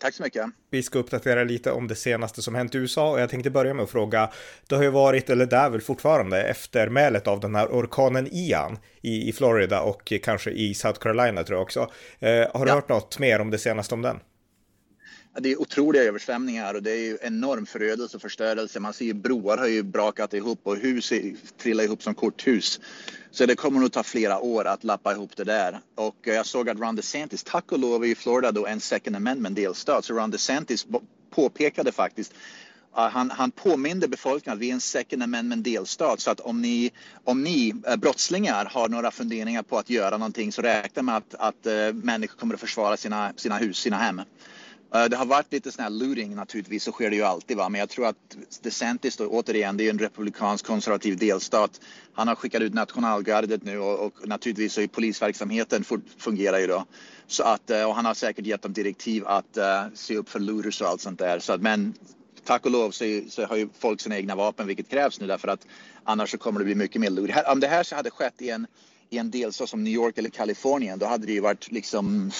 Tack så mycket. Vi ska uppdatera lite om det senaste som hänt i USA och jag tänkte börja med att fråga, det har ju varit, eller det är väl fortfarande, eftermälet av den här orkanen Ian i, i Florida och kanske i South Carolina tror jag också. Eh, har du ja. hört något mer om det senaste om den? Det är otroliga översvämningar och det är ju enorm förödelse och förstörelse. Man ser ju broar har ju brakat ihop och hus trillar ihop som korthus. Så det kommer nog ta flera år att lappa ihop det där. Och eh, jag såg att Ron DeSantis, tack och lov i Florida då en second amendment delstat, så Ron DeSantis påpekade faktiskt han, han påminde befolkningen att vi är en second amendment delstat så att om ni, om ni eh, brottslingar har några funderingar på att göra någonting så räkna med att, att eh, människor kommer att försvara sina, sina hus, sina hem. Eh, det har varit lite sån här looting naturligtvis, så sker det ju alltid. Va? Men jag tror att DeSantis då, återigen, det är en republikansk konservativ delstat. Han har skickat ut nationalgardet nu och, och naturligtvis så är polisverksamheten fungerar ju då. Så att, eh, och han har säkert gett dem direktiv att uh, se upp för looters och allt sånt där. Så att, men tack och lov så, så, har ju folk sina egna vapen, vilket krävs nu därför att annars så kommer det bli mycket mer loot. Om det här hade skett i en i en delstat som New York eller Kalifornien, då hade det ju varit liksom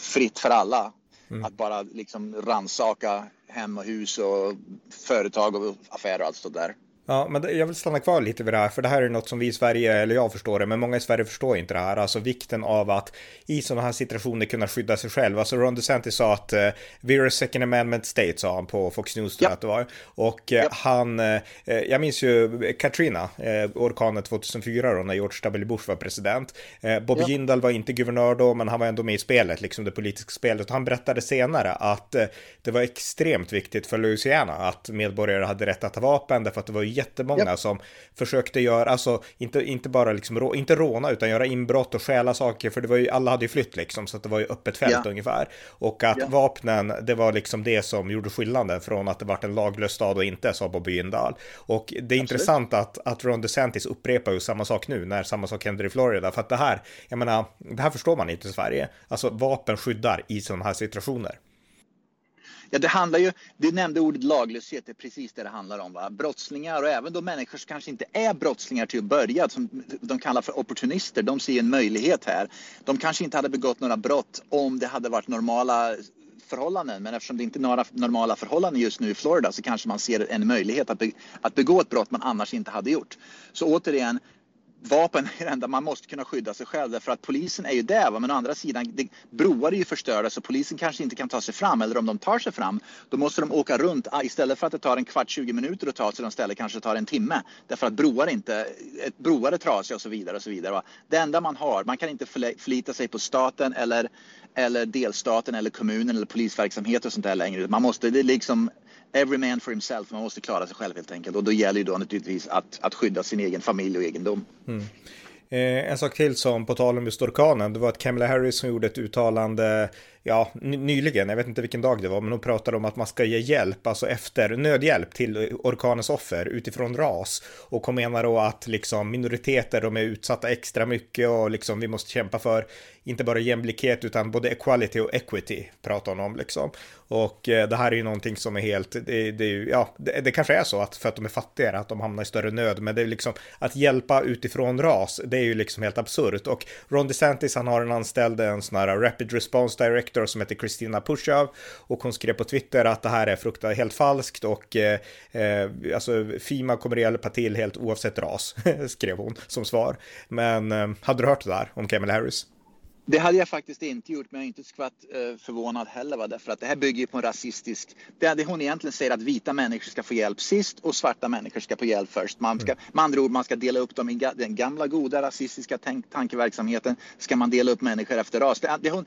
fritt för alla Mm. Att bara liksom ransaka hem och hus och företag och affärer och allt sånt där. Ja, men jag vill stanna kvar lite vid det här, för det här är något som vi i Sverige, eller jag förstår det, men många i Sverige förstår inte det här. Alltså vikten av att i sådana här situationer kunna skydda sig själv. Alltså Ron DeSantis sa att uh, we're a second amendment state, sa han på Fox News, ja. att det var. Och uh, ja. han, uh, jag minns ju Katrina, uh, orkanen 2004 då, när George W. Bush var president. Bob ja. Jindal var inte guvernör då, men han var ändå med i spelet, liksom det politiska spelet. Han berättade senare att det var extremt viktigt för Louisiana att medborgare hade rätt att ha vapen, därför att det var jättemånga ja. som försökte göra, alltså inte, inte bara liksom, inte råna utan göra inbrott och stjäla saker, för det var ju, alla hade ju flytt liksom, så att det var ju öppet fält ja. ungefär. Och att ja. vapnen, det var liksom det som gjorde skillnaden från att det var en laglös stad och inte, sa Bobby Jindal. Och det är Absolut. intressant att, att Ron DeSantis upprepar ju samma sak nu när samma sak händer i Florida, för att det här, jag menar, det här förstår man inte i Sverige. Alltså vapen skyddar i sådana här situationer. Ja, det handlar ju, du nämnde ordet laglöshet, det är precis det det handlar om. Va? Brottslingar och även de människor som kanske inte är brottslingar till att börja, som de kallar för opportunister, de ser en möjlighet här. De kanske inte hade begått några brott om det hade varit normala förhållanden. Men eftersom det inte är några normala förhållanden just nu i Florida så kanske man ser en möjlighet att, be, att begå ett brott man annars inte hade gjort. Så återigen, vapen är det enda, man måste kunna skydda sig själv därför att polisen är ju där. Va? Men å andra sidan, det, broar är ju förstörda så polisen kanske inte kan ta sig fram eller om de tar sig fram då måste de åka runt ah, istället för att det tar en kvart, 20 minuter att ta sig till ställe kanske det tar en timme därför att broar inte, ett broar är trasiga och så vidare och så vidare. Va? Det enda man har, man kan inte förlita sig på staten eller, eller delstaten eller kommunen eller polisverksamhet och sånt där längre. Man måste, det liksom every man for himself. Man måste klara sig själv helt enkelt. Och då gäller ju då naturligtvis att, att skydda sin egen familj och egendom. Mm. Eh, en sak till som på tal om just orkanen, det var att Kamala Harris som gjorde ett uttalande ja, nyligen, jag vet inte vilken dag det var, men hon pratade om att man ska ge hjälp, alltså efter nödhjälp till orkanens offer utifrån ras. Och hon menar då att liksom minoriteter, de är utsatta extra mycket och liksom vi måste kämpa för inte bara jämlikhet utan både equality och equity pratar hon om liksom. Och eh, det här är ju någonting som är helt, det, det, ja, det, det, kanske är så att för att de är fattigare att de hamnar i större nöd, men det är liksom att hjälpa utifrån ras, det är ju liksom helt absurt. Och Ron DeSantis, han har en anställd, en sån här Rapid Response Director som heter Kristina Pushav och hon skrev på Twitter att det här är fruktansvärt helt falskt och eh, eh, alltså Fima kommer att hjälpa till helt oavsett ras, skrev hon som svar. Men eh, hade du hört det där om Kamala Harris? Det hade jag faktiskt inte gjort, men jag är inte skvatt eh, förvånad heller. Va? Därför att det här bygger på en rasistisk... Det, det hon egentligen säger att vita människor ska få hjälp sist och svarta människor ska få hjälp först. Man ska, mm. Med andra ord, man ska dela upp dem i den gamla goda rasistiska tank, tankeverksamheten. Ska man dela upp människor efter ras. Det, det, hon,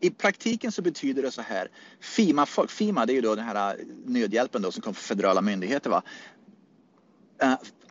I praktiken så betyder det så här. FIMA, FIMA det är ju då den här nödhjälpen då som kommer från federala myndigheter. Va?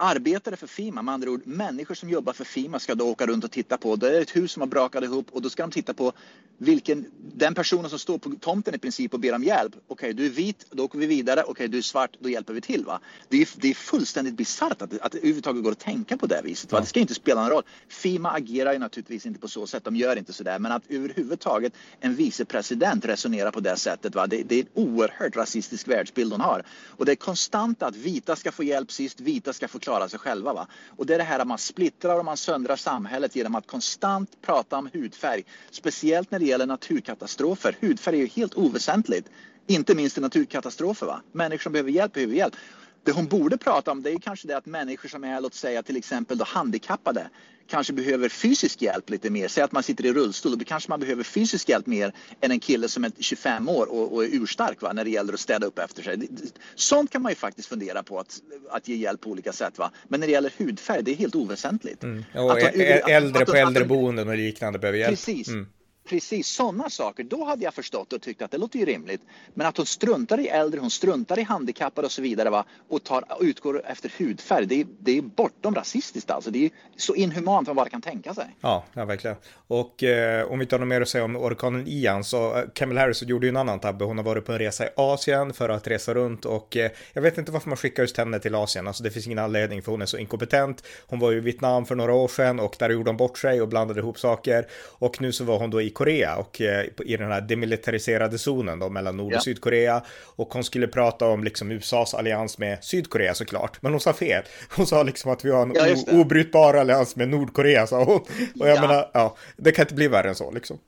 Arbetare för Fima, med andra ord människor som jobbar för Fima ska då åka runt och titta på. Det är ett hus som har brakat ihop och då ska de titta på vilken, den personen som står på tomten i princip och ber om hjälp. Okej, okay, du är vit, då åker vi vidare. Okej, okay, du är svart, då hjälper vi till. Va? Det, är, det är fullständigt bisarrt att, att det överhuvudtaget går att tänka på det viset. Va? Det ska inte spela någon roll. Fima agerar ju naturligtvis inte på så sätt, de gör inte sådär. Men att överhuvudtaget en vicepresident resonerar på det sättet, va? Det, det är en oerhört rasistisk världsbild hon har. Och det är konstant att vita ska få hjälp sist, vita ska få klara sig själva. Va? Och det är det här att man splittrar och man söndrar samhället genom att konstant prata om hudfärg. Speciellt när det gäller naturkatastrofer. Hudfärg är ju helt oväsentligt. Inte minst i naturkatastrofer. Va? Människor som behöver hjälp behöver hjälp. Det hon borde prata om det är kanske det att människor som är, låt säga till exempel då handikappade kanske behöver fysisk hjälp lite mer. Säg att man sitter i rullstol, då kanske man behöver fysisk hjälp mer än en kille som är 25 år och, och är urstark va? när det gäller att städa upp efter sig. Sånt kan man ju faktiskt fundera på att, att ge hjälp på olika sätt. Va? Men när det gäller hudfärg, det är helt oväsentligt. Mm. Och att, äldre att, på äldreboenden och liknande behöver hjälp. Precis. Mm precis sådana saker, då hade jag förstått och tyckt att det låter ju rimligt. Men att hon struntar i äldre, hon struntar i handikappade och så vidare va? och tar, utgår efter hudfärg, det är, det är bortom rasistiskt alltså. Det är så inhumant man bara kan tänka sig. Ja, ja verkligen. Och eh, om vi inte har något mer att säga om orkanen Ian så eh, Kamala Harris gjorde ju en annan tabbe. Hon har varit på en resa i Asien för att resa runt och eh, jag vet inte varför man skickar just henne till Asien. Alltså det finns ingen anledning för hon är så inkompetent. Hon var ju i Vietnam för några år sedan och där gjorde hon bort sig och blandade ihop saker och nu så var hon då i Korea och eh, i den här demilitariserade zonen då mellan Nord och ja. Sydkorea. Och hon skulle prata om liksom USAs allians med Sydkorea såklart. Men hon sa fel. Hon sa liksom att vi har en ja, obrytbar allians med Nordkorea sa hon. Och jag ja. menar, ja, det kan inte bli värre än så liksom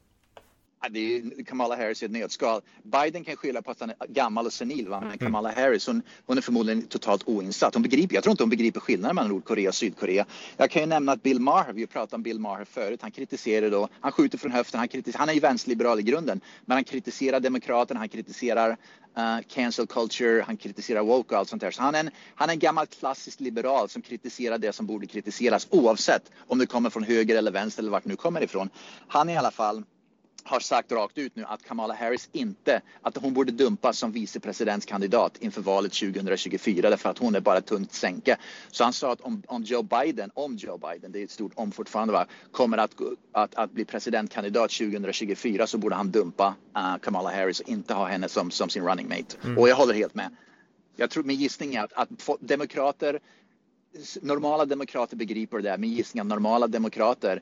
det är Kamala Harris i ett nötskal. Biden kan skylla på att han är gammal och senil, va? men mm. Kamala Harris hon, hon är förmodligen totalt oinsatt. Hon begriper, jag tror inte hon begriper skillnaden mellan Nordkorea och Sydkorea. Jag kan ju nämna att Bill Maher, vi har pratat om Bill Maher förut, han kritiserar då, han skjuter från höften, han, kritiserar, han är ju vänsterliberal i grunden, men han kritiserar demokraterna, han kritiserar uh, cancel culture, han kritiserar woke och allt sånt där. Så han är, en, han är en gammal klassisk liberal som kritiserar det som borde kritiseras oavsett om det kommer från höger eller vänster eller vart nu kommer ifrån. Han är i alla fall har sagt rakt ut nu att Kamala Harris inte, att hon borde dumpas som vicepresidentskandidat inför valet 2024 därför att hon är bara ett tunt sänke. Så han sa att om, om Joe Biden, om Joe Biden, det är ett stort om fortfarande, va, kommer att, att, att bli presidentkandidat 2024 så borde han dumpa uh, Kamala Harris och inte ha henne som, som sin running mate. Mm. Och jag håller helt med. Jag tror, min gissning är att, att demokrater normala demokrater begriper det. Min gissning är att normala demokrater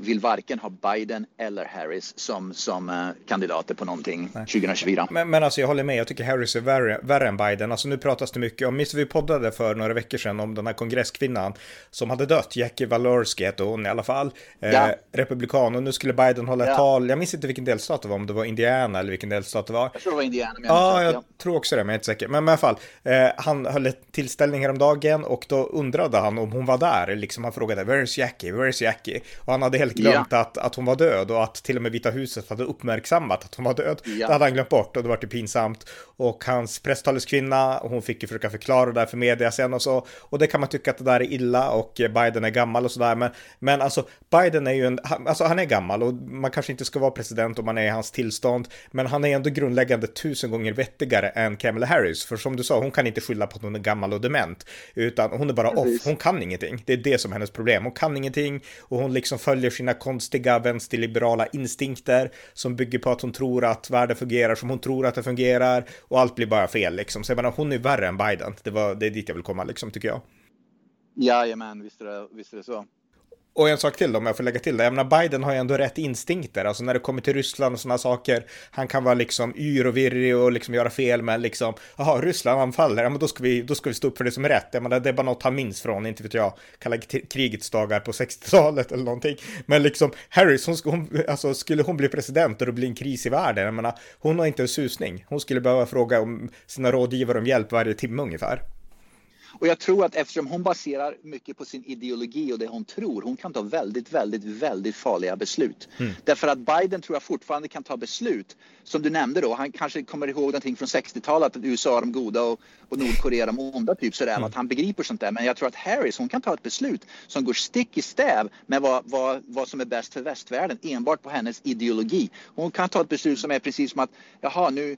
vill varken ha Biden eller Harris som, som uh, kandidater på någonting Nej. 2024. Men, men alltså jag håller med, jag tycker Harris är värre, värre än Biden. Alltså nu pratas det mycket om, minns vi poddade för några veckor sedan om den här kongresskvinnan som hade dött, Jackie Walorski hette hon i alla fall, eh, ja. republikan och nu skulle Biden hålla ett ja. tal, jag minns inte vilken delstat det var, om det var Indiana eller vilken delstat det var. Jag tror det var Indiana. Men ja, jag ja. tror också det, men jag är inte säker. Men, men i alla fall, eh, han höll ett tillställning häromdagen och då undrade han om hon var där, liksom han frågade, where is Jackie, where is Jackie? Och han hade helt glömt ja. att, att hon var död och att till och med Vita huset hade uppmärksammat att hon var död. Ja. Det hade han glömt bort och det var det pinsamt. Och hans presstaleskvinna, hon fick ju försöka förklara det här för media sen och så. Och det kan man tycka att det där är illa och Biden är gammal och sådär. Men, men alltså Biden är ju en, alltså han är gammal och man kanske inte ska vara president om man är i hans tillstånd. Men han är ändå grundläggande tusen gånger vettigare än Kamala Harris. För som du sa, hon kan inte skylla på att hon är gammal och dement. Utan hon är bara off, hon kan ingenting. Det är det som är hennes problem. Hon kan ingenting och hon liksom följer sina konstiga vänsterliberala instinkter som bygger på att hon tror att världen fungerar som hon tror att det fungerar och allt blir bara fel liksom. Så jag menar, hon är värre än Biden. Det, var, det är dit jag vill komma liksom, tycker jag. Jajamän, visst är det, visst är det så. Och en sak till om jag får lägga till det. Jag menar, Biden har ju ändå rätt instinkter. Alltså när det kommer till Ryssland och sådana saker. Han kan vara liksom yr och virrig och liksom göra fel. Men liksom, jaha, Ryssland anfaller. Ja, men då ska, vi, då ska vi stå upp för det som är rätt. Jag menar, det är bara något han minns från, inte vet jag, kalla krigets dagar på 60-talet eller någonting. Men liksom, Harris, hon, hon, alltså, skulle hon bli president och det blir en kris i världen, jag menar, hon har inte en susning. Hon skulle behöva fråga om sina rådgivare om hjälp varje timme ungefär. Och jag tror att eftersom hon baserar mycket på sin ideologi och det hon tror, hon kan ta väldigt, väldigt, väldigt farliga beslut. Mm. Därför att Biden tror jag fortfarande kan ta beslut, som du nämnde då, han kanske kommer ihåg någonting från 60-talet, att USA är de goda och, och Nordkorea de onda, typ sådär, mm. att han begriper sånt där. Men jag tror att Harris, hon kan ta ett beslut som går stick i stäv med vad, vad, vad som är bäst för västvärlden, enbart på hennes ideologi. Hon kan ta ett beslut som är precis som att, jaha, nu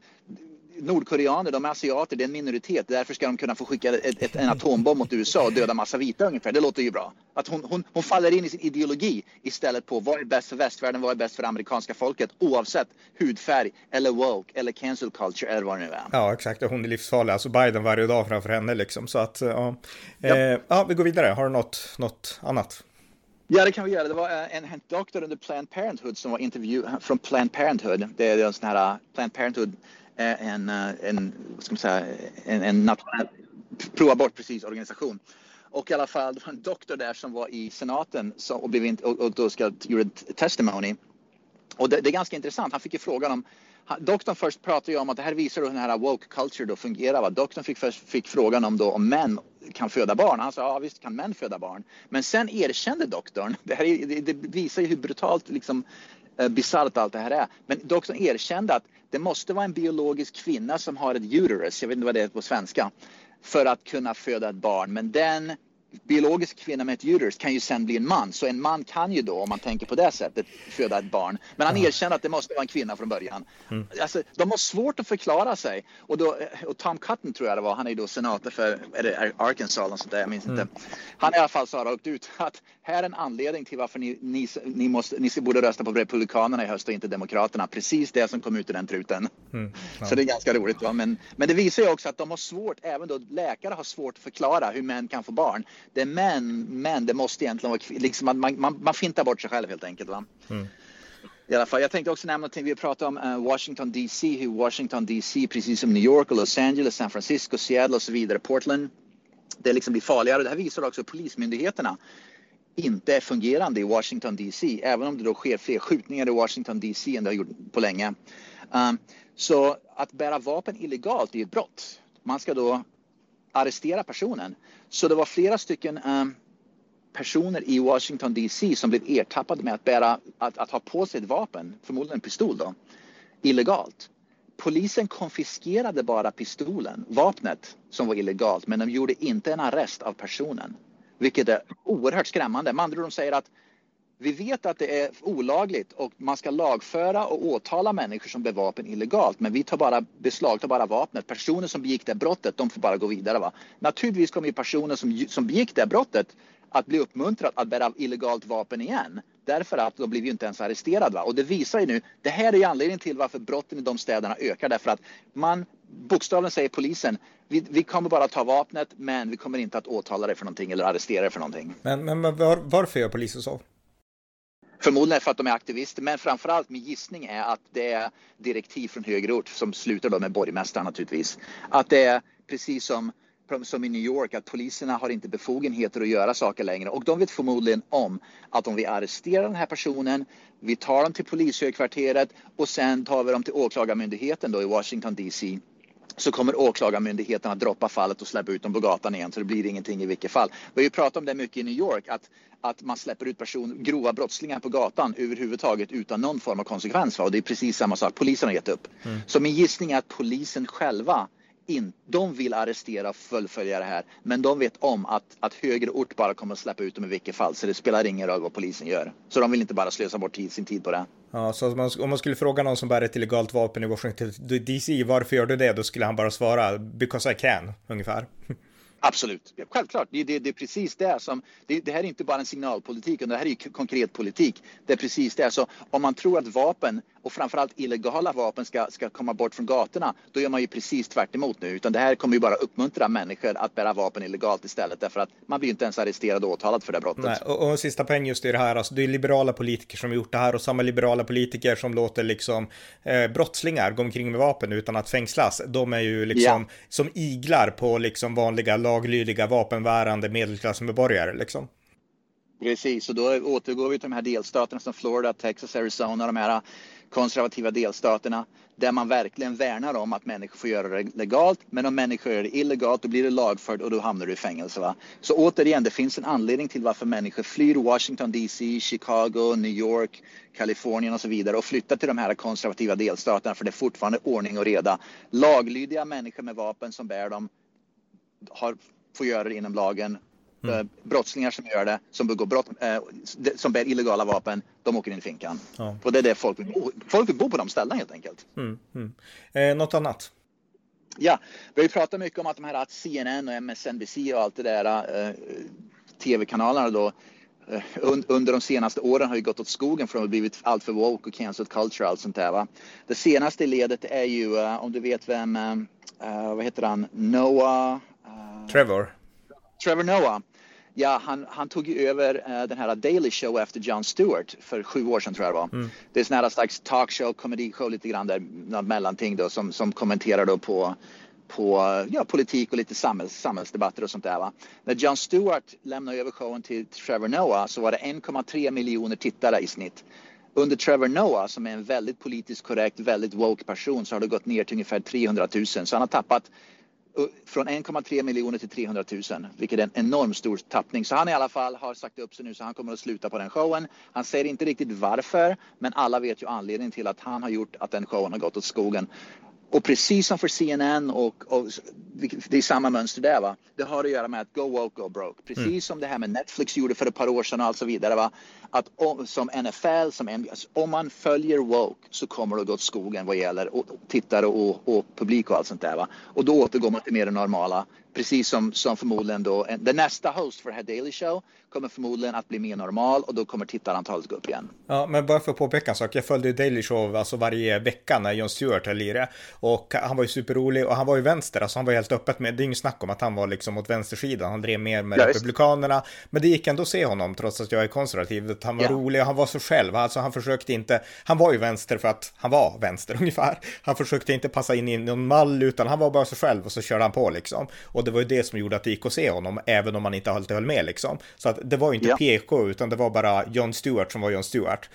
nordkoreaner, de är asiater, det är en minoritet. Därför ska de kunna få skicka ett, ett, en atombomb mot USA och döda massa vita ungefär. Det låter ju bra. Att hon, hon, hon faller in i sin ideologi istället på vad är bäst för västvärlden, vad är bäst för amerikanska folket oavsett hudfärg eller woke eller cancel culture eller vad det nu är. Ja, exakt. Hon är livsfarlig. Alltså Biden varje dag framför henne liksom. Så att, ja. Ja, eh, ja vi går vidare. Har du något, något annat? Ja, det kan vi göra. Det var en, en doktor under Planned Parenthood som var intervju från Planned Parenthood. Det är en sån här Planned Parenthood, en, eh, en, vad ska man säga, en, en nationell proabort precis organisation. Och i alla fall, det var en doktor där som var i senaten så, och, blev in, och, och då ska göra ett testimony. Och det, det, är ganska intressant. Han fick ju frågan om Doktorn först pratade ju om att det här visar hur den här woke culture då fungerar. Va? Doktorn fick, först, fick frågan om då om män kan föda barn. Han sa ja visst kan män föda barn. Men sen erkände doktorn, det, här är, det, det visar ju hur brutalt liksom, Eh, bisarrt allt det här är. Men doktorn erkände att det måste vara en biologisk kvinna som har ett uterus, jag vet inte vad det är på svenska, för att kunna föda ett barn. Men den biologisk kvinna med ett uterus kan ju sen bli en man. Så en man kan ju då, om man tänker på det sättet, föda ett barn. Men han erkänner att det måste vara en kvinna från början. Mm. Alltså, de har svårt att förklara sig. Och, då, och Tom Cotton tror jag det var, han är ju då senator för är det Arkansas eller sånt där, jag minns mm. inte. Han i alla fall sa rakt ut att här är en anledning till varför ni, ni, ni, måste, ni borde rösta på Republikanerna i höst och inte Demokraterna. Precis det som kom ut i den truten. Mm. Ja. Så det är ganska roligt. Va? Men, men det visar ju också att de har svårt, även då läkare har svårt att förklara hur män kan få barn det är män, men det måste egentligen vara liksom man, man, man fintar bort sig själv helt enkelt. Va? Mm. I alla fall, jag tänkte också nämna någonting, vi pratade om uh, Washington DC, hur Washington DC, precis som New York och Los Angeles, San Francisco, Seattle och så vidare, Portland, det liksom blir farligare. Det här visar också polismyndigheterna inte är fungerande i Washington DC, även om det då sker fler skjutningar i Washington DC än det har gjort på länge. Um, så att bära vapen illegalt är ett brott. Man ska då arrestera personen. Så det var flera stycken um, personer i Washington DC som blev ertappade med att, bära, att, att ha på sig ett vapen, förmodligen en pistol då, illegalt. Polisen konfiskerade bara pistolen, vapnet som var illegalt, men de gjorde inte en arrest av personen. Vilket är oerhört skrämmande. Med andra ord, de säger att vi vet att det är olagligt och man ska lagföra och åtala människor som bär vapen illegalt. Men vi tar bara beslagtar bara vapnet. Personer som begick det brottet, de får bara gå vidare. Va? Naturligtvis kommer personer som, som begick det brottet att bli uppmuntrad att bära illegalt vapen igen. Därför att de blir ju inte ens arresterade. Va? Och det visar ju nu, det här är anledningen till varför brotten i de städerna ökar. Därför att man bokstavligen säger polisen, vi, vi kommer bara ta vapnet men vi kommer inte att åtala dig för någonting eller arrestera dig för någonting. Men, men var, varför gör polisen så? Förmodligen för att de är aktivister, men framförallt min gissning är att det är direktiv från högre ort som slutar då med borgmästaren naturligtvis. Att det är precis som som i New York att poliserna har inte befogenheter att göra saker längre och de vet förmodligen om att om vi arresterar den här personen, vi tar dem till polishögkvarteret och sen tar vi dem till åklagarmyndigheten då i Washington DC så kommer åklagarmyndigheten att droppa fallet och släppa ut dem på gatan igen så det blir ingenting i vilket fall. Vi har ju pratat om det mycket i New York att, att man släpper ut person, grova brottslingar på gatan överhuvudtaget utan någon form av konsekvens. Va? Och det är precis samma sak, polisen har gett upp. Mm. Så min gissning är att polisen själva in, de vill arrestera och fullfölja det här men de vet om att, att högre ort bara kommer att släppa ut dem i vilket fall så det spelar ingen roll vad polisen gör. Så de vill inte bara slösa bort tid, sin tid på det. Ja, så man, om man skulle fråga någon som bär ett illegalt vapen i Washington DC, varför gör du det? Då skulle han bara svara because I can, ungefär. Absolut, självklart. Det, det, det, är precis det som, det, det här är inte bara en signalpolitik, utan det här är konkret politik. Det är precis det. Så om man tror att vapen och framförallt illegala vapen ska, ska komma bort från gatorna, då gör man ju precis tvärt nu. Utan det här kommer ju bara uppmuntra människor att bära vapen illegalt istället, därför att man blir inte ens arresterad och åtalad för det brottet. Nej, och, och sista poäng just i det här, alltså det är liberala politiker som har gjort det här och samma liberala politiker som låter liksom eh, brottslingar gå omkring med vapen utan att fängslas. De är ju liksom ja. som iglar på liksom vanliga laglydiga vapenbärande medelklassmedborgare liksom. Precis, och då återgår vi till de här delstaterna som Florida, Texas, Arizona, de här konservativa delstaterna där man verkligen värnar om att människor får göra det legalt. Men om människor gör det illegalt då blir det lagfört och då hamnar du i fängelse. Va? Så återigen, det finns en anledning till varför människor flyr Washington DC, Chicago, New York, Kalifornien och så vidare och flyttar till de här konservativa delstaterna för det är fortfarande ordning och reda. Laglydiga människor med vapen som bär dem har, får göra det inom lagen Mm. Eh, brottslingar som gör det, som begår brott, eh, som bär illegala vapen, de åker in i finkan. Ja. Och det är det folk vill bo, folk vill bo på de ställena helt enkelt. Mm, mm. Eh, något annat? Ja, vi har ju pratat mycket om att de här att CNN och MSNBC och allt det där eh, tv-kanalerna då eh, under de senaste åren har ju gått åt skogen från att ha blivit allt för woke och cancelled culture och allt sånt där. Va? Det senaste ledet är ju, uh, om du vet vem, vad heter han, Noah? Trevor. Trevor Noah. Ja, han, han tog ju över uh, den här Daily Show efter Jon Stewart för sju år sedan tror jag det var. Mm. Det är sån här slags talkshow, komedishow lite grann där, något mellanting då som, som kommenterar då på på ja, politik och lite samhälls, samhällsdebatter och sånt där. Va? När Jon Stewart lämnade över showen till Trevor Noah så var det 1,3 miljoner tittare i snitt. Under Trevor Noah som är en väldigt politiskt korrekt, väldigt woke person så har det gått ner till ungefär 300 000. Så han har tappat från 1,3 miljoner till 300 000, vilket är en enormt stor tappning. Så han i alla fall har sagt upp sig nu så han kommer att sluta på den showen. Han säger inte riktigt varför, men alla vet ju anledningen till att han har gjort att den showen har gått åt skogen. Och precis som för CNN och, och, det är samma mönster där va. Det har att göra med att go woke, go broke. Precis mm. som det här med Netflix gjorde för ett par år sedan och så vidare va. Att om, som NFL, som NBA, om man följer woke så kommer det att gå åt skogen vad gäller och, tittare och, och publik och allt sånt där va. Och då återgår man till mer normala precis som, som förmodligen då, den nästa host för här Daily Show kommer förmodligen att bli mer normal och då kommer tittarantalet gå upp igen. Ja, men bara för att påpeka en sak. Jag följde Daily Show alltså varje vecka när Jon Stewart höll i det och han var ju superrolig och han var ju vänster, alltså han var helt öppet med, det är inget snack om att han var liksom åt vänstersidan, han drev mer med ja, republikanerna, men det gick ändå att se honom trots att jag är konservativ. Han var ja. rolig och han var så själv, alltså han försökte inte, han var ju vänster för att han var vänster ungefär. Han försökte inte passa in i någon mall utan han var bara sig själv och så körde han på liksom. Och det var ju det som gjorde att det gick att se honom, även om man inte alltid höll med liksom. Så att det var ju inte ja. PK, utan det var bara Jon Stewart som var Jon Stewart.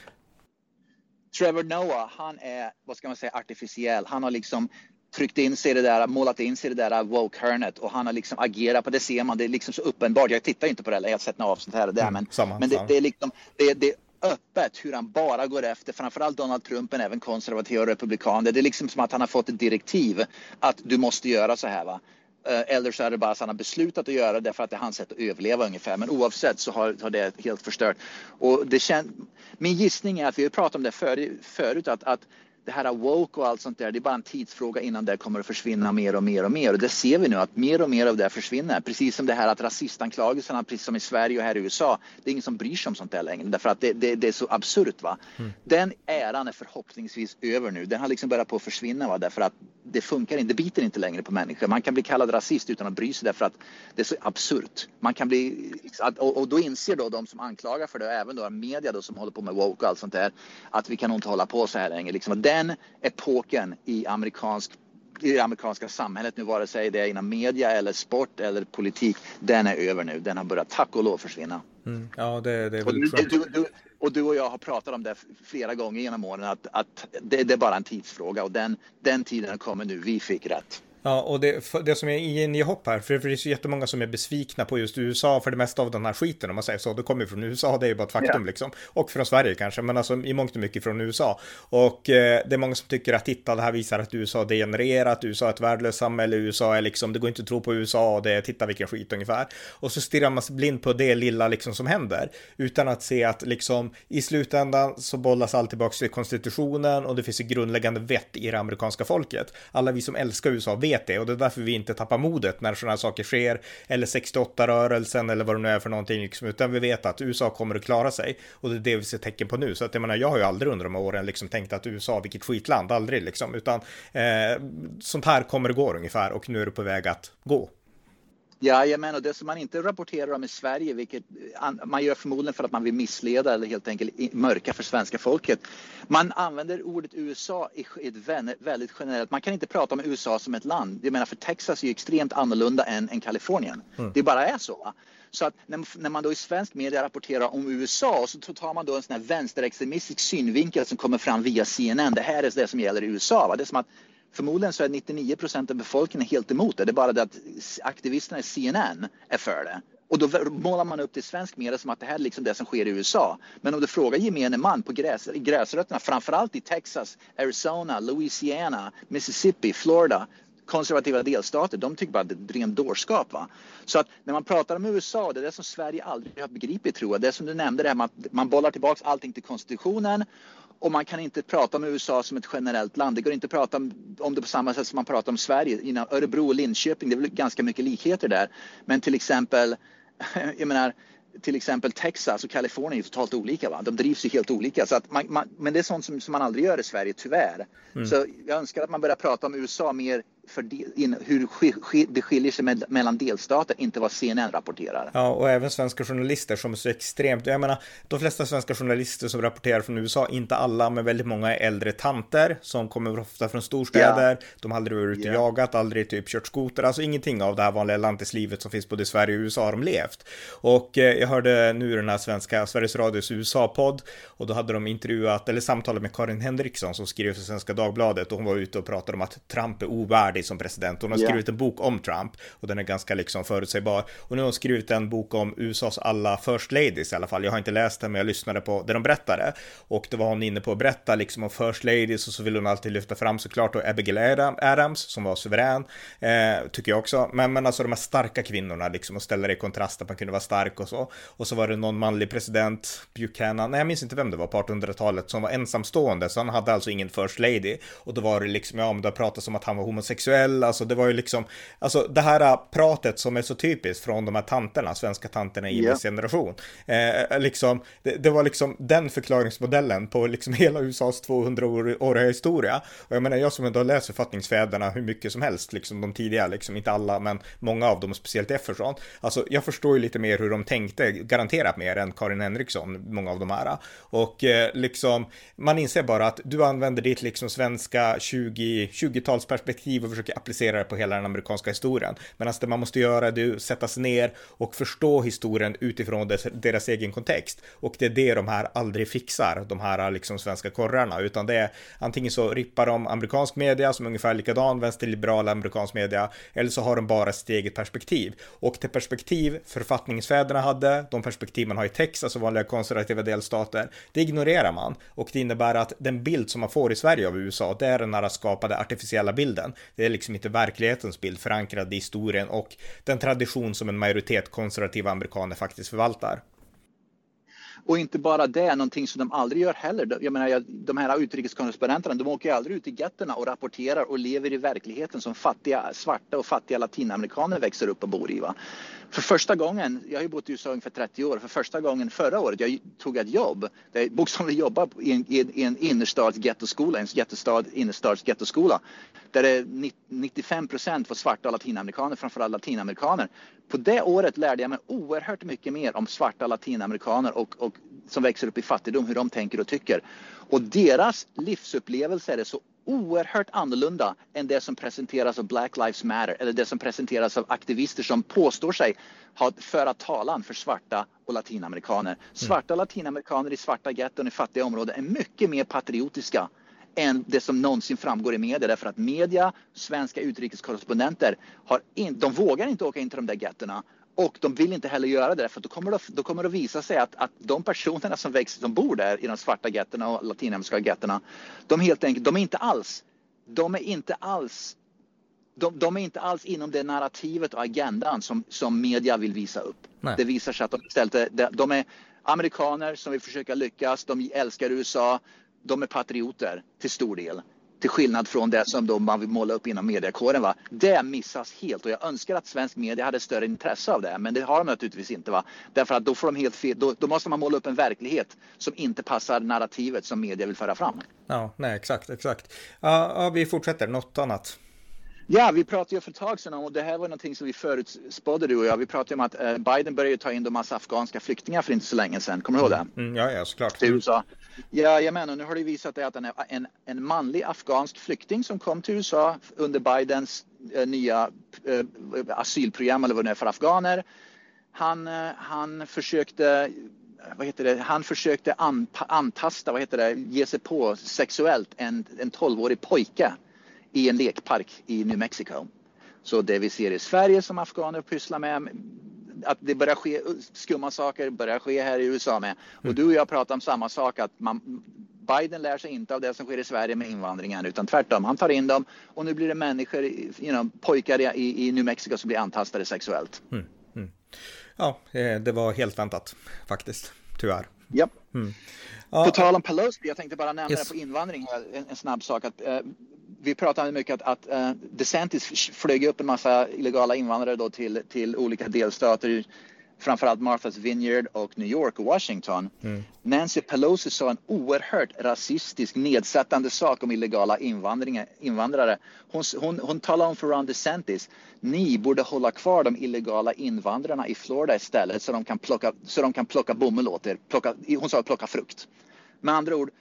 Trevor Noah, han är, vad ska man säga, artificiell. Han har liksom tryckt in sig i det där, målat in sig i det där woke-hörnet och han har liksom agerat på det ser man, det är liksom så uppenbart. Jag tittar inte på det, jag har sett några avsnitt här och där, mm, men, samma, men det, det, är liksom, det, det är öppet hur han bara går efter framförallt Donald Trump men även konservativa och republikaner. Det är liksom som att han har fått ett direktiv att du måste göra så här. Va? Eh, eller så är det bara att han har beslutat att göra det för att det är hans sätt att överleva ungefär. Men oavsett så har, har det helt förstört. Och det känd, min gissning är att vi har pratat om det för, förut att, att det här woke och allt sånt där, det är bara en tidsfråga innan det kommer att försvinna mer och mer och mer. Och det ser vi nu att mer och mer av det försvinner. Precis som det här att rasistanklagelserna, precis som i Sverige och här i USA, det är ingen som bryr sig om sånt där längre därför att det, det, det är så absurt. Va? Mm. Den äran är förhoppningsvis över nu. Den har liksom börjat på att försvinna va? därför att det funkar inte, det biter inte längre på människor. Man kan bli kallad rasist utan att bry sig därför att det är så absurt. Man kan bli, och, och då inser då de som anklagar för det, och även då media då som håller på med woke och allt sånt där, att vi kan nog inte hålla på så här länge. Liksom. Den epoken i amerikansk i det amerikanska samhället nu, vare sig det är inom media eller sport eller politik, den är över nu. Den har börjat tack och lov försvinna. Mm. Ja, det, det är väl och du, du, och du och jag har pratat om det flera gånger genom åren att, att det, det, är bara en tidsfråga och den, den tiden kommer nu. Vi fick rätt. Ja, och det, det som är i hopp här, för det är så jättemånga som är besvikna på just USA för det mesta av den här skiten, om man säger så. Det kommer från USA, det är ju bara ett faktum yeah. liksom. Och från Sverige kanske, men alltså i mångt och mycket från USA. Och eh, det är många som tycker att titta, det här visar att USA är degenererat, USA är ett värdelöst samhälle, USA är liksom, det går inte att tro på USA, och det, titta vilken skit ungefär. Och så stirrar man sig blind på det lilla liksom som händer, utan att se att liksom i slutändan så bollas allt tillbaka till konstitutionen och det finns ett grundläggande vett i det amerikanska folket. Alla vi som älskar USA vet vet det och det är därför vi inte tappar modet när sådana här saker sker. Eller 68-rörelsen eller vad det nu är för någonting, liksom, utan vi vet att USA kommer att klara sig. Och det är det vi ser tecken på nu. Så att jag menar, jag har ju aldrig under de här åren liksom tänkt att USA, vilket skitland, aldrig liksom. Utan eh, sånt här kommer att gå ungefär och nu är det på väg att gå. Jajamän, och det som man inte rapporterar om i Sverige, vilket man gör förmodligen för att man vill missleda eller helt enkelt mörka för svenska folket. Man använder ordet USA i ett väldigt generellt, man kan inte prata om USA som ett land. Jag menar för Texas är ju extremt annorlunda än, än Kalifornien. Mm. Det bara är så. Så att när, när, man då i svensk media rapporterar om USA så tar man då en sån här vänsterextremistisk synvinkel som kommer fram via CNN. Det här är det som gäller i USA. Va? Det är som att Förmodligen så är 99 procent av befolkningen helt emot det. Det är bara det att aktivisterna i CNN är för det. Och då målar man upp det i svensk media som att det här är liksom det som sker i USA. Men om du frågar gemene man på gräs, gräsrötterna, framförallt i Texas, Arizona, Louisiana, Mississippi, Florida, konservativa delstater, de tycker bara att det är ren dårskap. Va? Så att när man pratar om USA, det är det som Sverige aldrig har begripit tror jag. Det är som du nämnde, det här med att man bollar tillbaka allting till konstitutionen och man kan inte prata om USA som ett generellt land. Det går inte att prata om det på samma sätt som man pratar om Sverige. Inom Örebro och Linköping, det är väl ganska mycket likheter där. Men till exempel, jag menar, till exempel Texas och Kalifornien är totalt olika. Va? De drivs ju helt olika. Så att man, man, men det är sånt som, som, man aldrig gör i Sverige, tyvärr. Mm. Så jag önskar att man börjar prata om USA mer för in, hur det skiljer sig med, mellan delstater, inte vad CNN rapporterar. Ja, och även svenska journalister som är så extremt, jag menar, de flesta svenska journalister som rapporterar från USA, inte alla, men väldigt många är äldre tanter som kommer ofta från storstäder. Ja. De har aldrig varit ute och ja. jagat, aldrig typ kört skoter, alltså ingenting av det här vanliga lantislivet som finns både i Sverige och USA har de levt. Och eh, jag hörde nu den här svenska Sveriges Radios USA-podd och då hade de intervjuat, eller samtalat med Karin Henriksson som skriver för Svenska Dagbladet och hon var ute och pratade om att Trump är ovärdig färdig som president. Hon har yeah. skrivit en bok om Trump och den är ganska liksom förutsägbar. Och nu har hon skrivit en bok om USAs alla first ladies i alla fall. Jag har inte läst den, men jag lyssnade på det de berättade. Och då var hon inne på att berätta liksom om first ladies och så vill hon alltid lyfta fram såklart då Abigail Adams som var suverän, eh, tycker jag också. Men, men alltså de här starka kvinnorna liksom och ställa det i kontrast att man kunde vara stark och så. Och så var det någon manlig president, Buchanan, nej jag minns inte vem det var på 1800-talet, som var ensamstående, så han hade alltså ingen first lady. Och då var det liksom, ja men det har pratats om att han var homosexuell homosexuell, alltså det var ju liksom, alltså det här pratet som är så typiskt från de här tanterna, svenska tanterna i yeah. generation. Eh, liksom, det, det, var liksom den förklaringsmodellen på liksom hela USAs 200-åriga historia. Och jag menar, jag som ändå har läst författningsfäderna hur mycket som helst, liksom de tidiga, liksom inte alla, men många av dem, speciellt Efferson. Alltså, jag förstår ju lite mer hur de tänkte, garanterat mer än Karin Henriksson, många av de här. Och eh, liksom, man inser bara att du använder ditt liksom svenska 20, 20-talsperspektiv och försöker applicera det på hela den amerikanska historien. Men alltså det man måste göra det är att sätta sig ner och förstå historien utifrån dess, deras egen kontext. Och det är det de här aldrig fixar, de här liksom svenska korrarna, utan det är antingen så rippar de amerikansk media som är ungefär likadan, vänsterliberal amerikansk media, eller så har de bara sitt eget perspektiv. Och det perspektiv författningsfäderna hade, de perspektiv man har i Texas och vanliga konservativa delstater, det ignorerar man. Och det innebär att den bild som man får i Sverige av USA, det är den här skapade artificiella bilden. Det det är liksom inte verklighetens bild förankrad i historien och den tradition som en majoritet konservativa amerikaner faktiskt förvaltar. Och inte bara det, någonting som de aldrig gör heller. Jag menar, de här utrikeskorrespondenterna, de åker aldrig ut i getterna och rapporterar och lever i verkligheten som fattiga svarta och fattiga latinamerikaner växer upp och bor i. Va? För första gången, jag har ju bott i USA ungefär 30 år, för första gången förra året jag tog ett jobb, där jag bokstavligen jobbade i en, i en innerstads gettoskola, en jättestad innerstads gettoskola, där det 95 procent var svarta och latinamerikaner, framförallt latinamerikaner. På det året lärde jag mig oerhört mycket mer om svarta latinamerikaner och, och som växer upp i fattigdom, hur de tänker och tycker. Och deras livsupplevelser är så oerhört annorlunda än det som presenteras av Black Lives Matter eller det som presenteras av aktivister som påstår sig ha föra talan för svarta och latinamerikaner. Mm. Svarta och latinamerikaner i svarta getton i fattiga områden är mycket mer patriotiska än det som någonsin framgår i media därför att media, svenska utrikeskorrespondenter, har in, de vågar inte åka in till de där gettorna och de vill inte heller göra det för då kommer det, då kommer det visa sig att, att de personerna som växer, som bor där i de svarta gettorna och latinamerikanska gettorna, de helt enkelt, de är inte alls, de är inte alls de, de, är inte alls inom det narrativet och agendan som, som media vill visa upp. Nej. Det visar sig att de istället de, de är amerikaner som vill försöka lyckas, de älskar USA, de är patrioter till stor del. Till skillnad från det som då man vill måla upp inom mediekåren. Va? Det missas helt och jag önskar att svensk media hade större intresse av det. Men det har de naturligtvis inte. Va? Därför att då får de helt fel. Då, då måste man måla upp en verklighet som inte passar narrativet som media vill föra fram. Ja, nej exakt, exakt. Ja, ja vi fortsätter. Något annat? Ja, vi pratade ju för ett tag sedan om, och det här var någonting som vi förutspådde du och jag. Vi pratade om att eh, Biden började ta in de massa afghanska flyktingar för inte så länge sedan. Kommer du ihåg det? Mm, ja, ja, såklart. Till USA. Ja, jag menar, nu har det visat sig att en, en, en manlig afghansk flykting som kom till USA under Bidens eh, nya eh, asylprogram eller vad det är för afghaner. Han, eh, han försökte vad heter det, han försökte an, antasta, vad heter det, ge sig på sexuellt en, en 12-årig pojke i en lekpark i New Mexico. Så det vi ser i Sverige som afghaner pysslar med, att det börjar ske skumma saker, börjar ske här i USA med. Och mm. du och jag pratar om samma sak, att man, Biden lär sig inte av det som sker i Sverige med invandringen utan tvärtom. Han tar in dem och nu blir det människor, you know, pojkar i, i New Mexico som blir antastade sexuellt. Mm. Mm. Ja, eh, det var helt väntat faktiskt, tyvärr. Ja. Mm. Ja. På tal om Pelosi, jag tänkte bara nämna yes. det på invandring, en, en snabb sak. Att, uh, vi pratade mycket att, att uh, DeSantis flög upp en massa illegala invandrare då till, till olika delstater framförallt Martha's Vineyard och New York och Washington. Mm. Nancy Pelosi sa en oerhört rasistisk, nedsättande sak om illegala invandrare. Hon, hon, hon talade om för Ron DeSantis, ni borde hålla kvar de illegala invandrarna i Florida istället så de kan plocka, så de kan plocka bomull åt er. Plocka, hon sa plocka frukt. Med andra ord,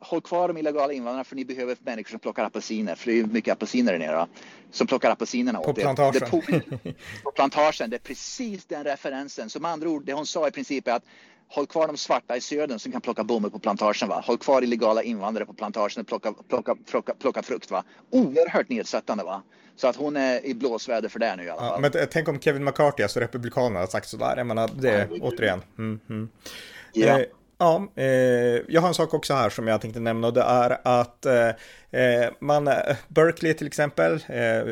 håll kvar de illegala invandrarna för ni behöver människor som plockar apelsiner. För det är mycket apelsiner där nere. Som plockar apelsinerna på plantagen. Det, på, på, plantagen. Det är precis den referensen. Med andra ord, det hon sa i princip är att håll kvar de svarta i södern som kan plocka bomull på plantagen. Va? Håll kvar illegala invandrare på plantagen och plocka, plocka, plocka, plocka frukt. Va? Oerhört nedsättande. Va? Så att hon är i blåsväder för det nu i alla fall. Ja, men tänk om Kevin McCarthy, alltså republikanerna, har sagt sådär. Jag menar, det återigen. Mm, mm. Ja. Eh, Ja, eh, jag har en sak också här som jag tänkte nämna och det är att eh, Eh, man, eh, Berkeley till exempel, eh,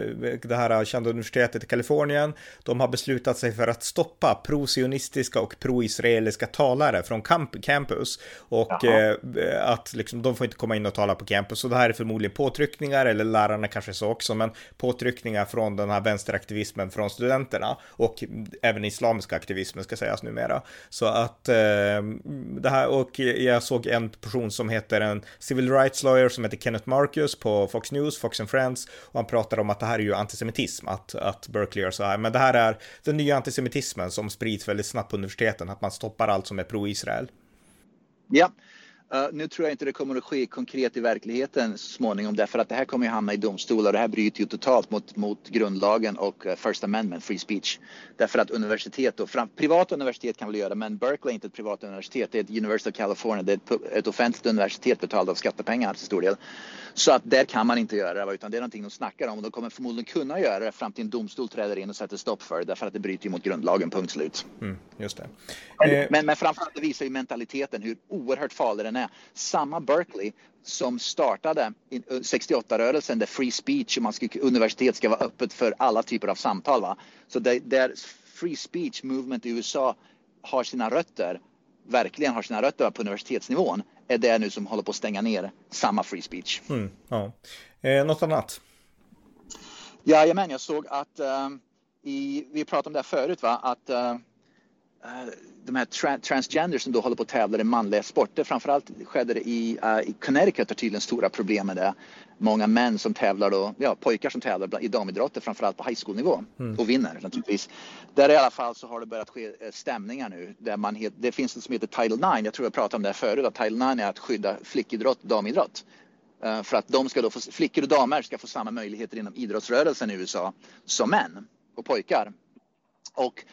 det här kända universitetet i Kalifornien, de har beslutat sig för att stoppa pro-sionistiska och pro-israeliska talare från camp campus och eh, att liksom, de får inte komma in och tala på campus. Och det här är förmodligen påtryckningar, eller lärarna kanske så också, men påtryckningar från den här vänsteraktivismen från studenterna och även islamiska aktivismen ska sägas numera. Så att eh, det här, och jag såg en person som heter en civil rights lawyer som heter Kenneth Mark Marcus på Fox News, Fox and Friends, och han pratar om att det här är ju antisemitism, att, att Berkeley gör så här. Men det här är den nya antisemitismen som sprids väldigt snabbt på universiteten, att man stoppar allt som är pro-Israel. Ja, Uh, nu tror jag inte det kommer att ske konkret i verkligheten så småningom därför att det här kommer att hamna i domstolar. Det här bryter ju totalt mot, mot grundlagen och uh, First Amendment, free speech. Därför att universitet, och fram, privata universitet kan väl göra men Berkeley är inte ett privat universitet. Det är ett University of California. Det är ett, ett offentligt universitet betalt av skattepengar till stor del. Så att där kan man inte göra det utan det är någonting de snackar om och de kommer förmodligen kunna göra det fram till en domstol träder in och sätter stopp för det därför att det bryter mot grundlagen, punkt slut. Mm, just det. Men, eh. men, men framförallt det visar ju mentaliteten hur oerhört farlig den är. Samma Berkeley som startade 68-rörelsen där free speech och man ska, universitet ska vara öppet för alla typer av samtal. Va? Så där, där free speech movement i USA har sina rötter, verkligen har sina rötter på universitetsnivån, är det nu som håller på att stänga ner samma free speech. Mm, ja. eh, något annat? Jajamän, jag såg att uh, i, vi pratade om det här förut, va? att uh, de här tra transgenders som då håller på att tävla i manliga sporter. Framförallt skedde det i, uh, i Connecticut har tydligen stora problem med det. Många män som tävlar då, ja pojkar som tävlar i damidrotter framförallt på high school nivå mm. och vinner naturligtvis. Där i alla fall så har det börjat ske eh, stämningar nu där man, det finns något som heter Title 9, jag tror jag pratade om det här förut, att Title 9 är att skydda flickidrott, damidrott. Uh, för att de ska då få, flickor och damer ska få samma möjligheter inom idrottsrörelsen i USA som män och pojkar. Och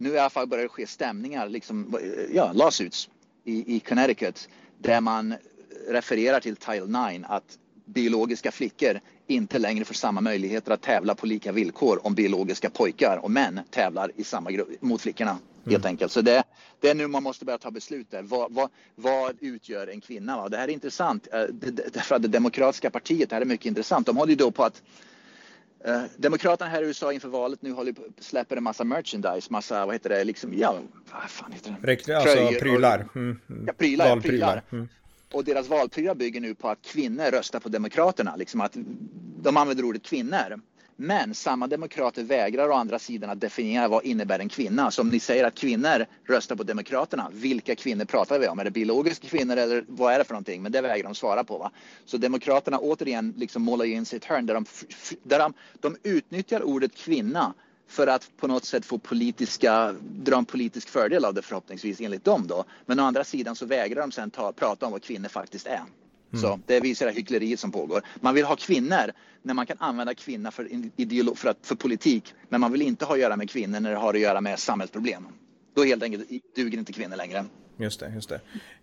nu i alla fall börjar det ske stämningar, liksom, ja, lawsuits i, i Connecticut där man refererar till Title 9 att biologiska flickor inte längre får samma möjligheter att tävla på lika villkor om biologiska pojkar och män tävlar i samma grupp mot flickorna. Mm. Helt enkelt. Så det, det är nu man måste börja ta beslut där. Vad, vad, vad utgör en kvinna? Va? Det här är intressant eh, därför att det demokratiska partiet, det här är mycket intressant. De håller ju då på att Uh, Demokraterna här i USA inför valet nu håller släpper en massa merchandise, massa, vad heter det, liksom, ja, vad fan heter det? Alltså prylar. Mm, mm. Ja, prylar, Valprylar. Mm. Och deras valprylar bygger nu på att kvinnor röstar på Demokraterna, liksom att de använder ordet kvinnor. Men samma demokrater vägrar å andra sidan att definiera vad innebär en kvinna. Så om ni säger att kvinnor röstar på Demokraterna, vilka kvinnor pratar vi om? Är det biologiska kvinnor eller vad är det för någonting? Men det vägrar de svara på. Va? Så Demokraterna återigen liksom målar in sitt hörn där, de, där de, de utnyttjar ordet kvinna för att på något sätt få politiska, dra en politisk fördel av det förhoppningsvis enligt dem då. Men å andra sidan så vägrar de sen ta, prata om vad kvinnor faktiskt är. Mm. Så det visar det hyckleriet som pågår. Man vill ha kvinnor när man kan använda kvinnor för, ideolo- för, att, för politik. Men man vill inte ha att göra med kvinnor när det har att göra med samhällsproblem. Då helt enkelt duger inte kvinnor längre. Just det, just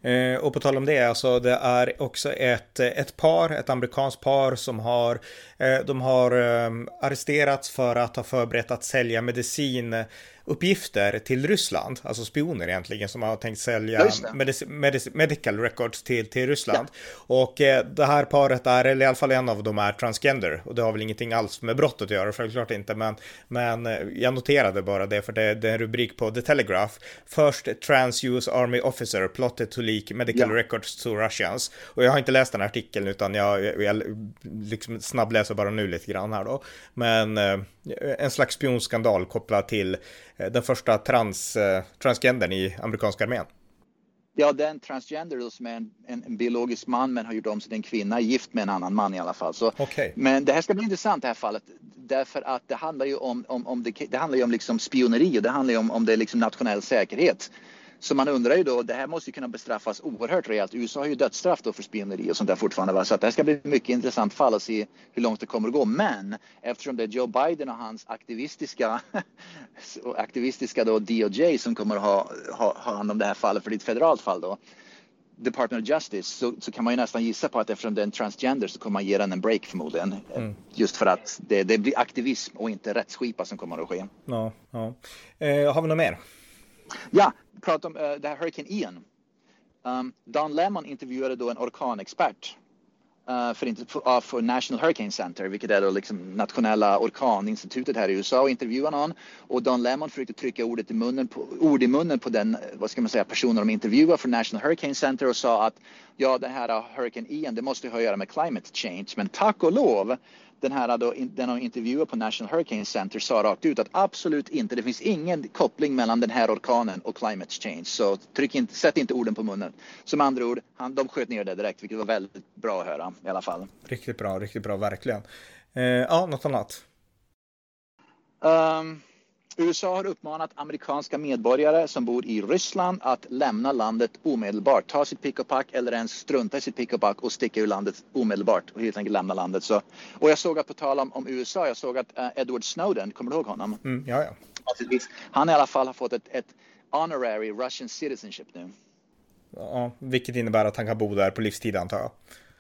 det. Eh, och på tal om det, alltså det är också ett, ett par, ett amerikanskt par som har, eh, de har eh, arresterats för att ha förberett att sälja medicin uppgifter till Ryssland, alltså spioner egentligen, som har tänkt sälja Ja, medic medic medical records till, till Ryssland. Och eh, det här paret är, eller i alla fall en av dem är transgender, och det har väl ingenting alls med brottet att göra, självklart inte, men, men eh, jag noterade bara det, för det, det är en rubrik på The Telegraph. First trans US Army officer plotted to leak medical Ja. records to Russians. Och jag har inte läst den här artikeln, utan jag, jag, jag liksom snabbläser bara nu lite grann här då. Men eh, en slags spionskandal kopplad till den första trans, eh, transgendern i amerikanska armén. Ja, den transgender då, som är en, en, en biologisk man men har gjort om sig till en kvinna, gift med en annan man i alla fall. Så, Okej. Men det här ska bli intressant det här fallet. Därför att det handlar ju om, om, om det, det handlar ju om liksom spioneri och det handlar ju om, om det är liksom nationell säkerhet. Så man undrar ju då, det här måste ju kunna bestraffas oerhört rejält. USA har ju dödsstraff då för spioneri och sånt där fortfarande. Va? Så att det här ska bli mycket intressant fall att se hur långt det kommer att gå. Men eftersom det är Joe Biden och hans aktivistiska, aktivistiska då DOJ som kommer att ha, ha, ha hand om det här fallet, för det är ett federalt fall då. Department of Justice så, så kan man ju nästan gissa på att eftersom det är en transgender så kommer man ge den en break förmodligen. Just för att det, det blir aktivism och inte rättsskipa som kommer att ske. Ja, ja. Eh, har vi något mer? Ja, prata om uh, det här Hurricane Ian. Um, Don Lemon intervjuade då en orkanexpert uh, för, för, uh, för National Hurricane Center, vilket är då liksom nationella orkaninstitutet här i USA och intervjuade någon. Och Don Lemon försökte trycka ordet i munnen på, ord i munnen på den, eh, vad ska man säga, personen de intervjuade från National Hurricane Center och sa att ja, det här Hurricane Ian, det måste ju ha att göra med climate change. Men tack och lov den här då, den de intervjuade på National Hurricane Center sa rakt ut att absolut inte, det finns ingen koppling mellan den här orkanen och climate change. Så tryck inte, sätt inte orden på munnen. Som andra ord, han, de sköt ner det direkt, vilket var väldigt bra att höra i alla fall. Riktigt bra, riktigt bra, verkligen. Eh, ja, något annat? Um, USA har uppmanat amerikanska medborgare som bor i Ryssland att lämna landet omedelbart. Ta sitt pick och pack eller ens strunta i sitt pick och pack och sticka ur landet omedelbart och helt enkelt lämna landet. Så, och jag såg att på tal om, om USA, jag såg att eh, Edward Snowden, kommer du ihåg honom? Mm, ja, ja. Han i alla fall har fått ett, ett honorary Russian citizenship nu. ja. Vilket innebär att han kan bo där på livstid antar jag.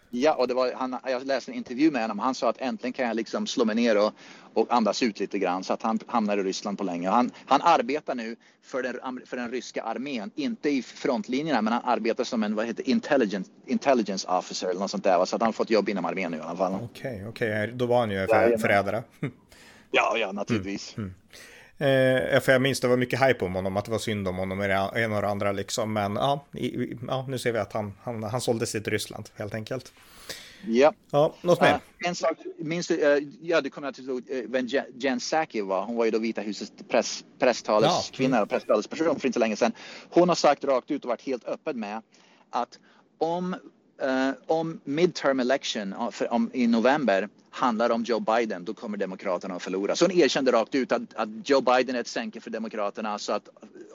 Ja, och det var, han, jag läste en intervju med honom. Han sa att äntligen kan jag liksom slå mig ner och, och andas ut lite grann så att han hamnar i Ryssland på länge. Han, han arbetar nu för den, för den ryska armén, inte i frontlinjerna, men han arbetar som en vad heter, intelligence, intelligence officer eller något sånt där. va. Så att han har fått jobb inom armén nu i alla fall. Okej, okej, då var han ju förrädare. Ja, ja, naturligtvis. Eh, för jag minns det var mycket hype om honom, att det var synd om honom i det ena och det andra liksom. Men ja, i, ja nu ser vi att han, han, han sålde sig till Ryssland helt enkelt. Ja. Ja, något mer? Uh, en sak, minns du, uh, ja det kommer jag till uh, vem Je- Jen Psaki var. Hon var ju då Vita husets press, presstaleskvinna och presstalesperson för inte så länge sedan. Hon har sagt rakt ut och varit helt öppen med att om, eh, om midterm election för, om, i november handlar om Joe Biden, då kommer Demokraterna att förlora. Så hon erkände rakt ut att, att Joe Biden är ett sänke för Demokraterna. Så att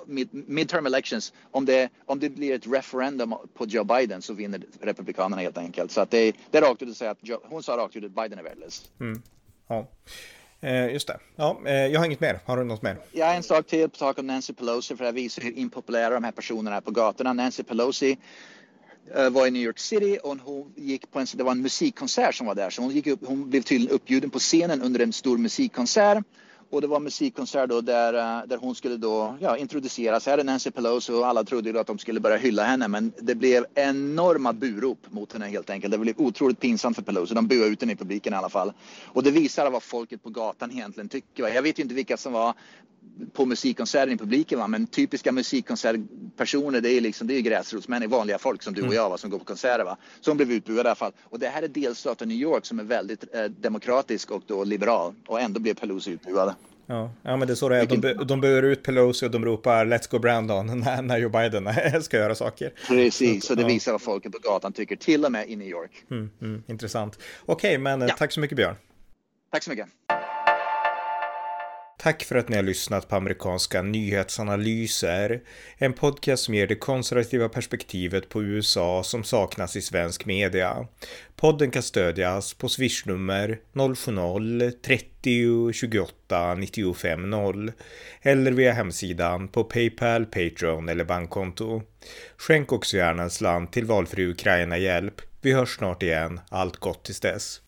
mid, midterm elections, om det, om det blir ett referendum på Joe Biden så vinner Republikanerna helt enkelt. Så att det, det är rakt ut att säga att Joe, hon sa rakt ut att Biden är värdelös. Ja. Eh, just det. Ja, eh, jag har inget mer. Har du något mer? Jag har en sak till på sak om Nancy Pelosi för det visar hur impopulära de här personerna är på gatorna. Nancy Pelosi eh, Eh, var i New York City och hon gick på en, det var en musikkonsert som var där så hon, gick upp, hon blev tydligen uppbjuden på scenen under en stor musikkonsert. Och det var en musikkonsert då där, eh, där hon skulle då ja, introduceras. Här är Nancy Pelosi och alla trodde att de skulle börja hylla henne men det blev enorma burop mot henne helt enkelt. Det blev otroligt pinsamt för Pelosi. De buade ut henne i publiken i alla fall. Och det visar vad folket på gatan egentligen tycker. Jag vet ju inte vilka som var på musikkonserten i publiken va? men typiska musikkonsertpersoner det är liksom det är gräsrotsmän, vanliga folk som du och jag va? som går på konserter va. Som blev utbuade i alla fall. Och det här är delstaten New York som är väldigt eh, demokratisk och då liberal och ändå blev Pelosi utbuad. Ja, ja men det är så det är. De, de buar ut Pelosi och de ropar Let's go Brandon när, när Joe Biden ska göra saker. Precis, så det visar vad folket på gatan tycker, till och med i New York. Mm, mm, intressant. Okej, men eh, Ja. tack så mycket Björn. Tack så mycket. Tack för att ni har lyssnat på amerikanska nyhetsanalyser. En podcast som ger det konservativa perspektivet på USA som saknas i svensk media. Podden kan stödjas på swishnummer 070-30 28 95 0 eller via hemsidan på Paypal, Patreon eller bankkonto. Skänk också gärna en slant till valfri Ukraina-hjälp. Vi hörs snart igen. Allt gott tills dess.